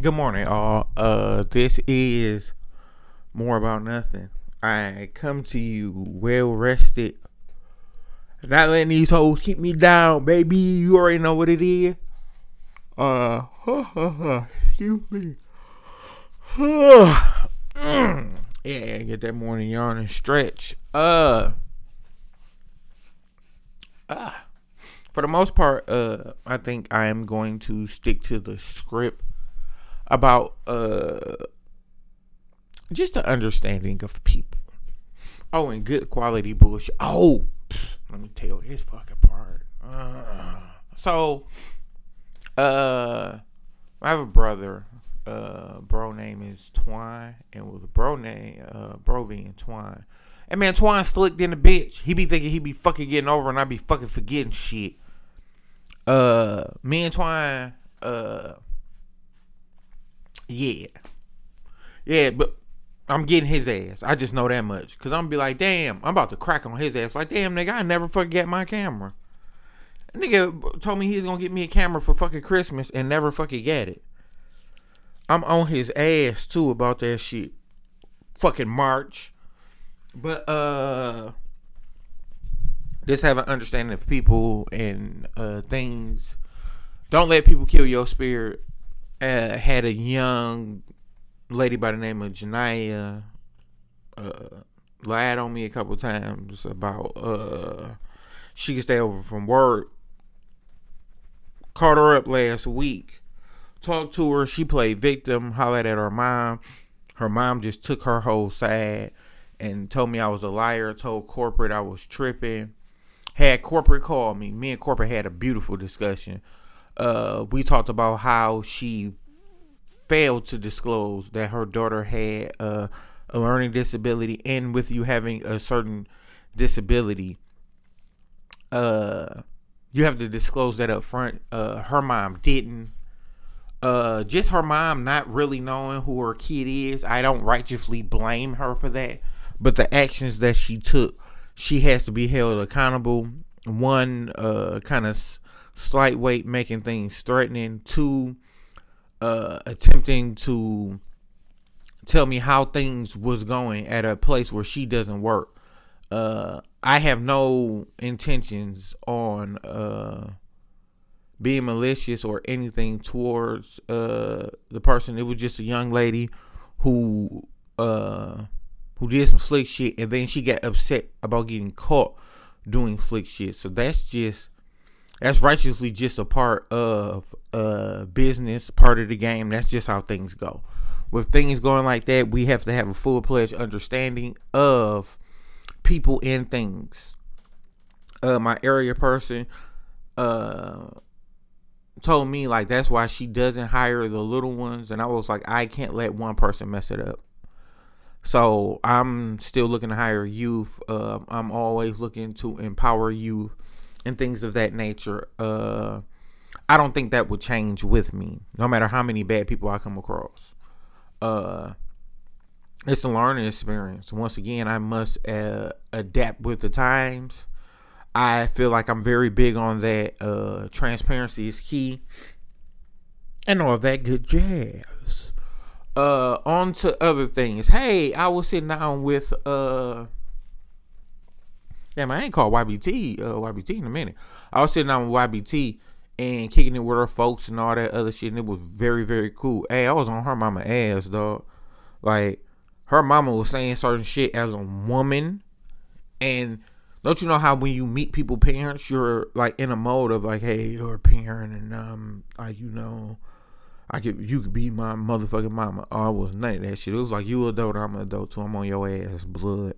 Good morning, all. Uh, this is more about nothing. I come to you well rested, not letting these hoes keep me down, baby. You already know what it is. Uh, excuse me. yeah, get that morning yawn and stretch. Uh, uh, for the most part, uh, I think I am going to stick to the script about uh just an understanding of people. Oh, and good quality bullshit. Oh, let me tell this fucking part. Uh, so, uh, I have a brother. Uh, bro name is Twine, and with a bro name, uh, bro being Twine. And man, Twine slicked in the bitch. He be thinking he be fucking getting over, and I be fucking forgetting shit. Uh, me and Twine, uh yeah. Yeah, but I'm getting his ass. I just know that much. Cause I'm gonna be like, damn, I'm about to crack on his ass. Like, damn, nigga, I never forget my camera. Nigga told me he was gonna get me a camera for fucking Christmas and never fucking get it. I'm on his ass too about that shit. Fucking March. But uh just have an understanding of people and uh things. Don't let people kill your spirit uh, had a young lady by the name of Janaya uh, lied on me a couple times about uh, she could stay over from work. Caught her up last week. Talked to her. She played victim. Hollered at her mom. Her mom just took her whole side and told me I was a liar. Told corporate I was tripping. Had corporate call me. Me and corporate had a beautiful discussion uh, we talked about how she failed to disclose that her daughter had uh, a learning disability, and with you having a certain disability, uh, you have to disclose that up front. Uh, her mom didn't. Uh, just her mom not really knowing who her kid is. I don't righteously blame her for that, but the actions that she took, she has to be held accountable. One, uh, kind of slight weight making things threatening. Two, uh, attempting to tell me how things was going at a place where she doesn't work. Uh, I have no intentions on uh, being malicious or anything towards uh, the person. It was just a young lady who uh, who did some slick shit, and then she got upset about getting caught doing slick shit. So that's just that's righteously just a part of uh business, part of the game. That's just how things go. With things going like that, we have to have a full pledged understanding of people and things. Uh my area person uh told me like that's why she doesn't hire the little ones and I was like I can't let one person mess it up. So I'm still looking to hire youth. Uh, I'm always looking to empower youth and things of that nature. Uh, I don't think that would change with me, no matter how many bad people I come across. Uh, it's a learning experience. Once again, I must uh, adapt with the times. I feel like I'm very big on that. Uh, transparency is key, and all that good jazz. Uh, on to other things. Hey, I was sitting down with uh Damn, I ain't called YBT, uh, YBT in a minute. I was sitting down with YBT and kicking it with her folks and all that other shit, and it was very, very cool. Hey, I was on her mama ass, dog. Like, her mama was saying certain shit as a woman, and don't you know how when you meet people parents, you're like in a mode of like, hey, you're a parent, and um, like you know, I could you could be my motherfucking mama. Oh, I was none of that shit. It was like you adult, I'm an adult too. I'm on your ass, blood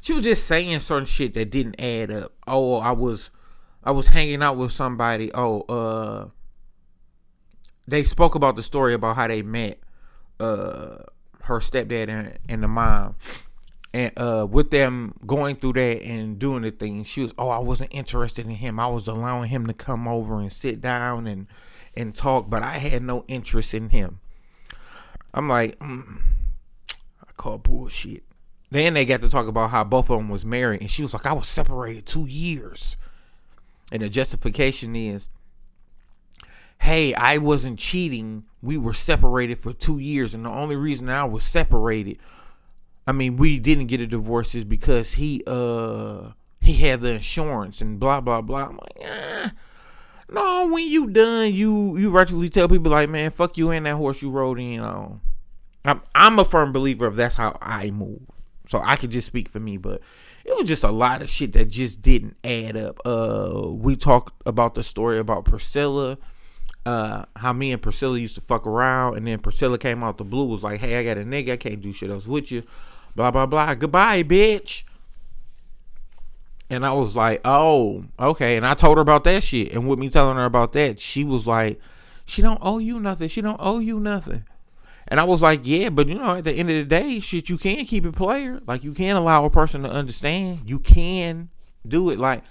she was just saying certain shit that didn't add up. Oh, I was I was hanging out with somebody. Oh, uh they spoke about the story about how they met uh her stepdad and, and the mom. And uh with them going through that and doing the thing, she was, Oh, I wasn't interested in him. I was allowing him to come over and sit down and and talk, but I had no interest in him. I'm like, mm, I call bullshit. Then they got to talk about how both of them was married, and she was like, "I was separated two years," and the justification is, hey, I wasn't cheating. We were separated for two years, and the only reason I was separated, I mean, we didn't get a divorce is because he uh he had the insurance and blah blah blah. I'm like, eh. No, when you done, you you virtually tell people like, man, fuck you and that horse you rode in on. I'm I'm a firm believer of that's how I move. So I could just speak for me, but it was just a lot of shit that just didn't add up. Uh we talked about the story about Priscilla uh, how me and Priscilla used to fuck around, and then Priscilla came out the blue, was like, "Hey, I got a nigga, I can't do shit else with you." Blah blah blah. Goodbye, bitch. And I was like, "Oh, okay." And I told her about that shit, and with me telling her about that, she was like, "She don't owe you nothing. She don't owe you nothing." And I was like, "Yeah, but you know, at the end of the day, shit, you can keep it player. Like you can allow a person to understand. You can do it. Like."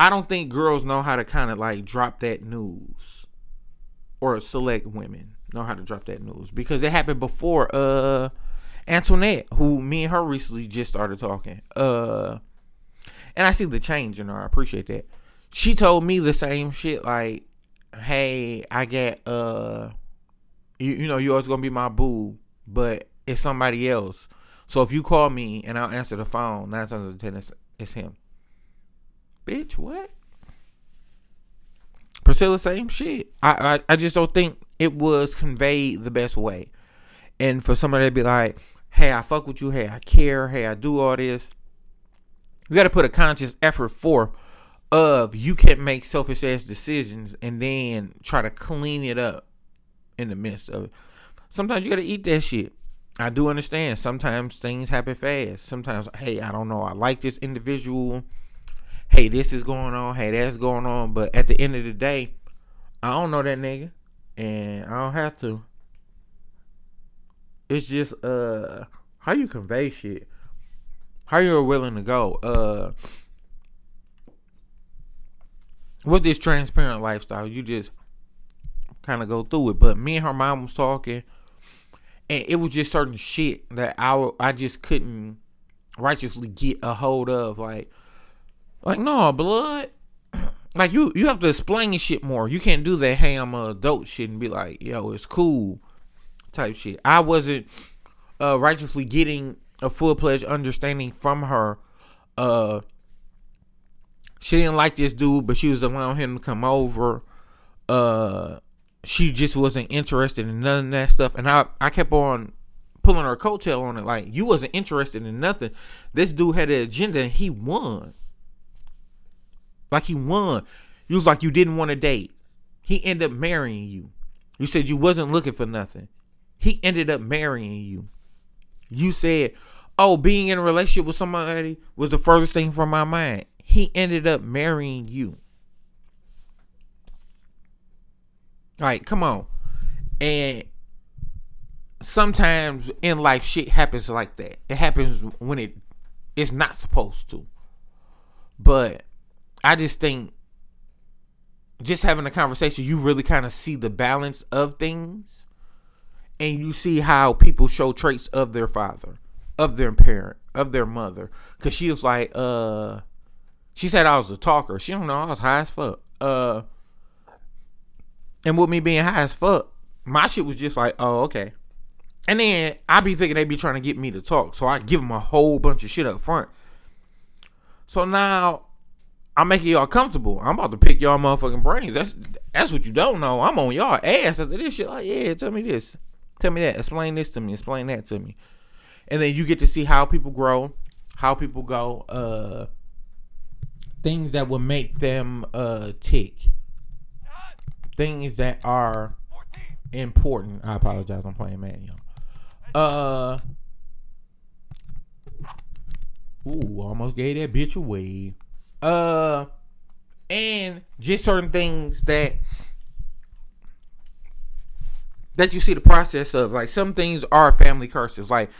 I don't think girls know how to kind of like drop that news or select women know how to drop that news because it happened before uh Antoinette who me and her recently just started talking uh and I see the change in her I appreciate that she told me the same shit like hey I get uh you, you know you always gonna be my boo but it's somebody else so if you call me and I'll answer the phone nine times out of ten it's, it's him bitch, what? Priscilla, same shit. I, I, I just don't think it was conveyed the best way. And for somebody to be like, hey, I fuck with you, hey, I care, hey, I do all this. You got to put a conscious effort for of you can't make selfish ass decisions and then try to clean it up in the midst of it. Sometimes you got to eat that shit. I do understand. Sometimes things happen fast. Sometimes, hey, I don't know. I like this individual hey, this is going on, hey, that's going on. But at the end of the day, I don't know that nigga, and I don't have to. It's just uh how you convey shit, how you're willing to go. Uh, with this transparent lifestyle, you just kind of go through it. But me and her mom was talking, and it was just certain shit that I I just couldn't righteously get a hold of, like like, no, blood. Like you, you have to explain shit more. You can't do that. Hey, I'm a adult shit and be like, yo, it's cool, type shit. I wasn't uh, righteously getting a full pledged understanding from her. Uh, she didn't like this dude, but she was allowing him to come over. Uh, she just wasn't interested in none of that stuff, and I, I kept on pulling her coattail on it. Like you wasn't interested in nothing. This dude had an agenda, and he won. Like he won. You was like you didn't want to date. He ended up marrying you. You said you wasn't looking for nothing. He ended up marrying you. You said, "Oh, being in a relationship with somebody was the furthest thing from my mind." He ended up marrying you. Like, come on. And sometimes in life shit happens like that. It happens when it it's not supposed to. But I just think just having a conversation, you really kind of see the balance of things and you see how people show traits of their father, of their parent, of their mother. Cause she was like, uh, she said I was a talker. She don't know I was high as fuck. Uh, and with me being high as fuck, my shit was just like, oh, okay. And then I be thinking they be trying to get me to talk, so I give them a whole bunch of shit up front. So now I'm making y'all comfortable. I'm about to pick y'all motherfucking brains. That's that's what you don't know. I'm on y'all ass after this shit. Like, yeah, tell me this. Tell me that. Explain this to me. Explain that to me. And then you get to see how people grow, how people go, uh things that will make them uh tick. Things that are important. I apologize, I'm playing man. Uh Ooh, almost gave that bitch away. Uh, and just certain things that that you see the process of. Like some things are family curses. Like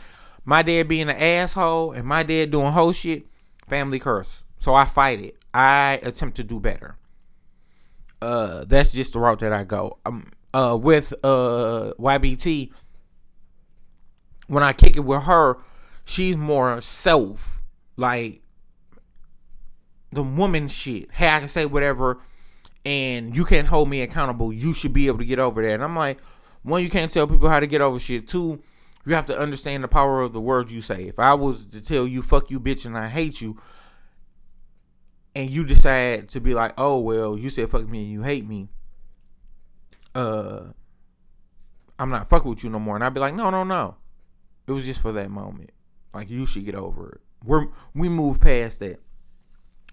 my dad being an asshole and my dad doing whole shit, family curse. So I fight it. I attempt to do better. Uh, that's just the route that I go. Um, uh, with uh YBT, when I kick it with her, she's more self. Like the woman shit. Hey, I can say whatever and you can't hold me accountable. You should be able to get over that. And I'm like, one, you can't tell people how to get over shit. Two, you have to understand the power of the words you say. If I was to tell you fuck you bitch and I hate you, and you decide to be like, oh well, you said fuck me and you hate me, uh I'm not fucking with you no more. And I'd be like, no, no, no. It was just for that moment. Like you should get over it. We're we move past that.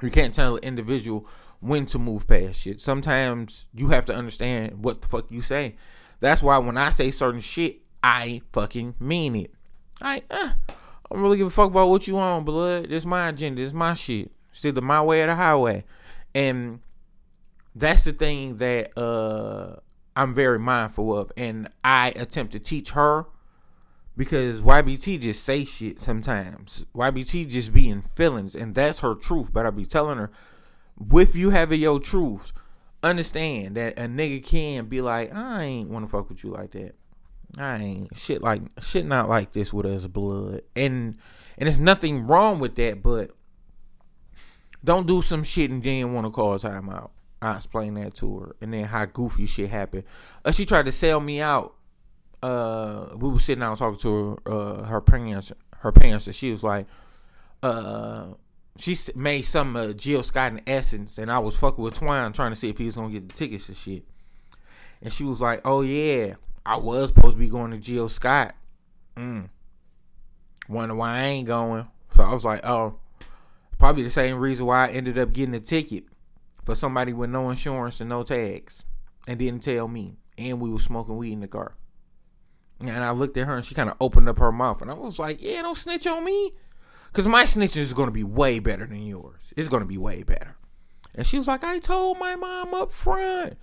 You can't tell an individual when to move past shit. Sometimes you have to understand what the fuck you say. That's why when I say certain shit, I fucking mean it. I uh, I don't really give a fuck about what you on, blood. This my agenda. This my shit. It's either my way or the highway. And that's the thing that uh I'm very mindful of. And I attempt to teach her because YBT just say shit sometimes. YBT just be in feelings, and that's her truth. But I be telling her, with you having your truth, understand that a nigga can be like, I ain't want to fuck with you like that. I ain't shit like shit not like this with us blood, and and it's nothing wrong with that, but don't do some shit and then want to call time out. I explained that to her, and then how goofy shit happened. Uh, she tried to sell me out. Uh, we were sitting down talking to her, uh, her parents. Her parents, and she was like, uh, she made some uh, Jill Scott in Essence, and I was fucking with Twine trying to see if he was gonna get the tickets and shit. And she was like, "Oh yeah, I was supposed to be going to Jill Scott. Mm. Wonder why I ain't going." So I was like, "Oh, probably the same reason why I ended up getting a ticket." for somebody with no insurance and no tags and didn't tell me. And we were smoking weed in the car. And I looked at her and she kind of opened up her mouth. And I was like, yeah, don't snitch on me. Because my snitching is going to be way better than yours. It's going to be way better. And she was like, I told my mom up front.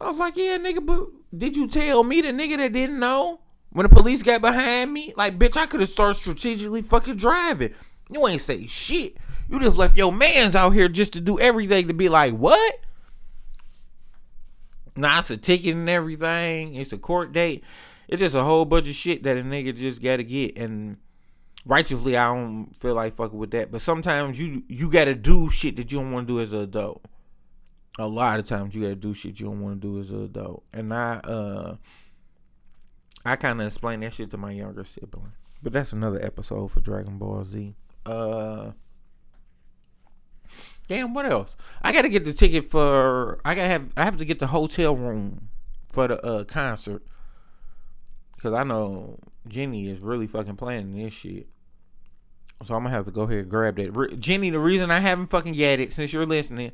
I was like, yeah, nigga, but did you tell me the nigga that didn't know? When the police got behind me? Like, bitch, I could have started strategically fucking driving. You ain't say shit. You just left your mans out here just to do everything to be like, what? Nah, it's a ticket and everything. It's a court date. It's just a whole bunch of shit that a nigga just gotta get. And righteously, I don't feel like fucking with that. But sometimes you you gotta do shit that you don't want to do as an adult. A lot of times you gotta do shit you don't want to do as an adult. And I uh I kind of explain that shit to my younger sibling. But that's another episode for Dragon Ball Z. Uh Damn, what else? I gotta get the ticket for. I gotta have. I have to get the hotel room for the uh, concert because I know Jenny is really fucking planning this shit. So I'm gonna have to go ahead and grab that. Re- Jenny, the reason I haven't fucking get it since you're listening,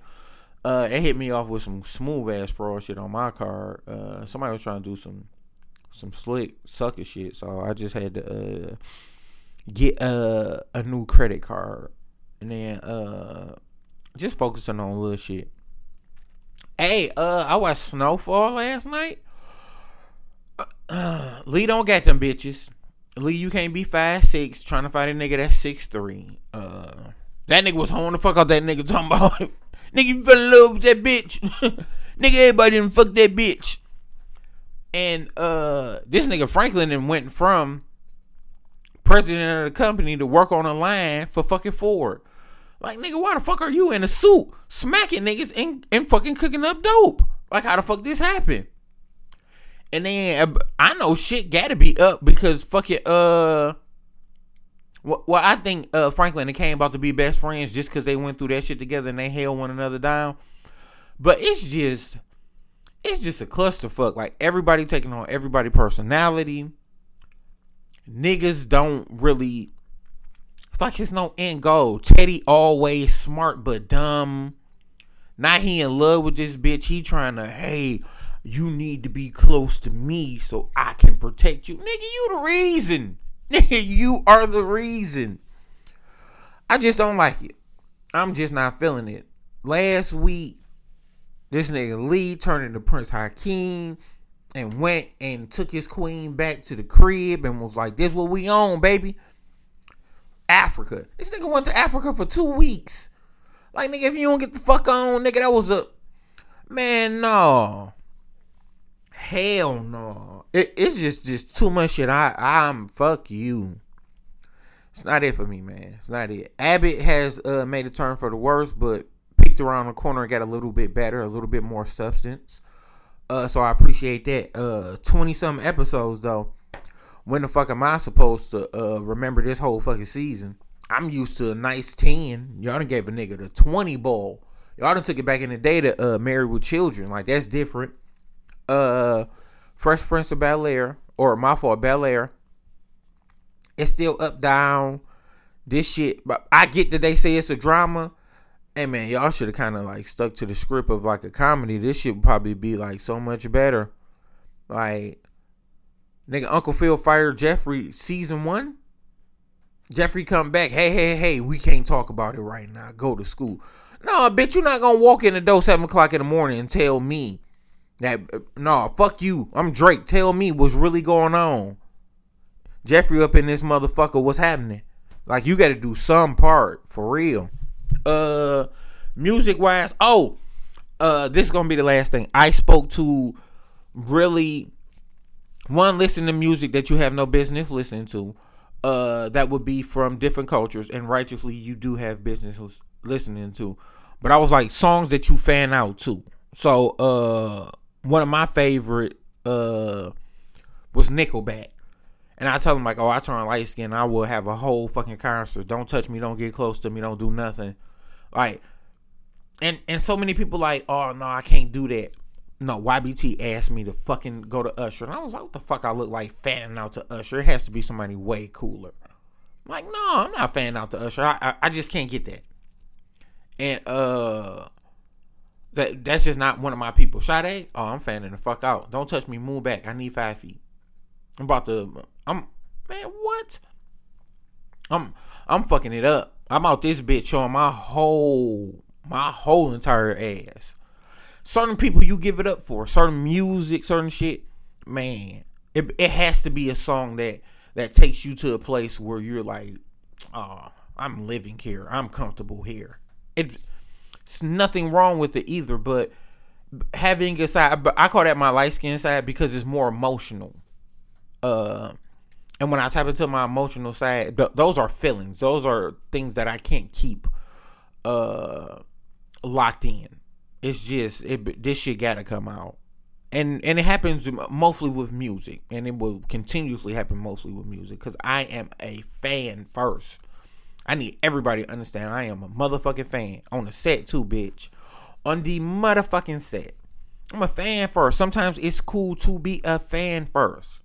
uh, they hit me off with some smooth ass fraud shit on my card. Uh, somebody was trying to do some some slick sucker shit, so I just had to uh get uh, a new credit card and then uh just focusing on little shit. Hey, uh, I watched Snowfall last night. Uh, Lee don't got them bitches. Lee, you can't be five six trying to fight a nigga that's six three. Uh, that nigga was holding the fuck out that nigga talking about nigga you fell in love with that bitch. nigga, everybody didn't fuck that bitch. And uh, this nigga Franklin then went from president of the company to work on a line for fucking Ford. Like, nigga, why the fuck are you in a suit smacking niggas and, and fucking cooking up dope? Like, how the fuck this happened? And then I know shit gotta be up because fucking uh well, I think uh Franklin and Kane about to be best friends just because they went through that shit together and they held one another down. But it's just it's just a clusterfuck. Like everybody taking on everybody personality. Niggas don't really it's like there's no end goal. Teddy always smart but dumb. Now he in love with this bitch. He trying to, hey, you need to be close to me so I can protect you. Nigga, you the reason. Nigga, you are the reason. I just don't like it. I'm just not feeling it. Last week, this nigga Lee turned into Prince Hakeem and went and took his queen back to the crib and was like, this what we own, baby. Africa. This nigga went to Africa for two weeks. Like, nigga, if you don't get the fuck on, nigga, that was a. Man, no. Hell no. It, it's just just too much shit. I I'm fuck you. It's not it for me, man. It's not it. Abbott has uh, made a turn for the worse, but peeked around the corner and got a little bit better, a little bit more substance. Uh, so I appreciate that. Uh, twenty some episodes though. When the fuck am I supposed to uh remember this whole fucking season? I'm used to a nice ten. Y'all done gave a nigga the twenty ball. Y'all done took it back in the day to uh Married with Children. Like that's different. Uh, Fresh Prince of Bel Air or my fault Bel Air. It's still up down. This shit, but I get that they say it's a drama. Hey man, y'all should have kind of like stuck to the script of like a comedy. This shit would probably be like so much better. Like, nigga, Uncle Phil fired Geoffrey season one. Geoffrey come back. Hey, hey, hey, we can't talk about it right now. Go to school. No, bitch, you're not gonna walk in the door seven o'clock in the morning and tell me that. No, fuck you. I'm Drake. Tell me what's really going on. Geoffrey up in this motherfucker. What's happening? Like you got to do some part for real. Uh, music wise, oh, uh, this is gonna be the last thing. I spoke to really one listen to music that you have no business listening to. Uh, that would be from different cultures, and righteously you do have business listening to. But I was like songs that you fan out to. So uh, one of my favorite uh was Nickelback. And I tell them like, oh, I turn light skin, I will have a whole fucking concert. Don't touch me, don't get close to me, don't do nothing. Like, and and so many people like, oh no, I can't do that. No, YBT asked me to fucking go to Usher, and I was like, what the fuck? I look like fanning out to Usher. It has to be somebody way cooler. I'm like, no, I'm not fanning out to Usher. I, I, I just can't get that. And uh, that that's just not one of my people. Sade, oh, I'm fanning the fuck out. Don't touch me. Move back. I need five feet. I'm about to. I'm man. What? I'm I'm fucking it up. I'm out this bitch showing my whole my whole entire ass. Certain people you give it up for, certain music, certain shit, man. It it has to be a song that that takes you to a place where you're like, oh, I'm living here. I'm comfortable here. It, it's nothing wrong with it either, but having a side, I call that my light skin side because it's more emotional uh and when I tap into my emotional side, th- those are feelings. Those are things that I can't keep uh locked in. It's just it, this shit gotta come out, and and it happens mostly with music, and it will continuously happen mostly with music because I am a fan first. I need everybody to understand I am a motherfucking fan on the set too, bitch. On the motherfucking set, I'm a fan first. Sometimes it's cool to be a fan first.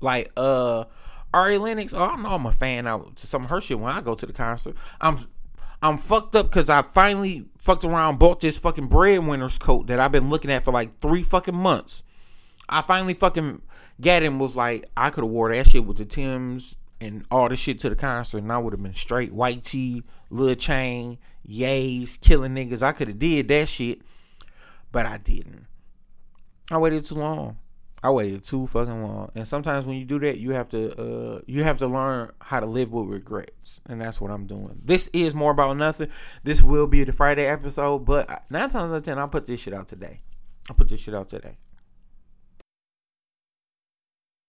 Like uh Ari Lennox, oh, I know I'm a fan out to some of her shit when I go to the concert. I'm I'm fucked up because I finally fucked around, bought this fucking breadwinner's coat that I've been looking at for like three fucking months. I finally fucking got him was like, I could have wore that shit with the Tims and all the shit to the concert, and I would have been straight white tee, little chain, yays, killing niggas. I could have did that shit, but I didn't. I waited too long. I waited too fucking long, and sometimes when you do that, you have to uh, you have to learn how to live with regrets, and that's what I'm doing. This is more about nothing. This will be the Friday episode, but nine times out of ten, I'll put this shit out today. I'll put this shit out today.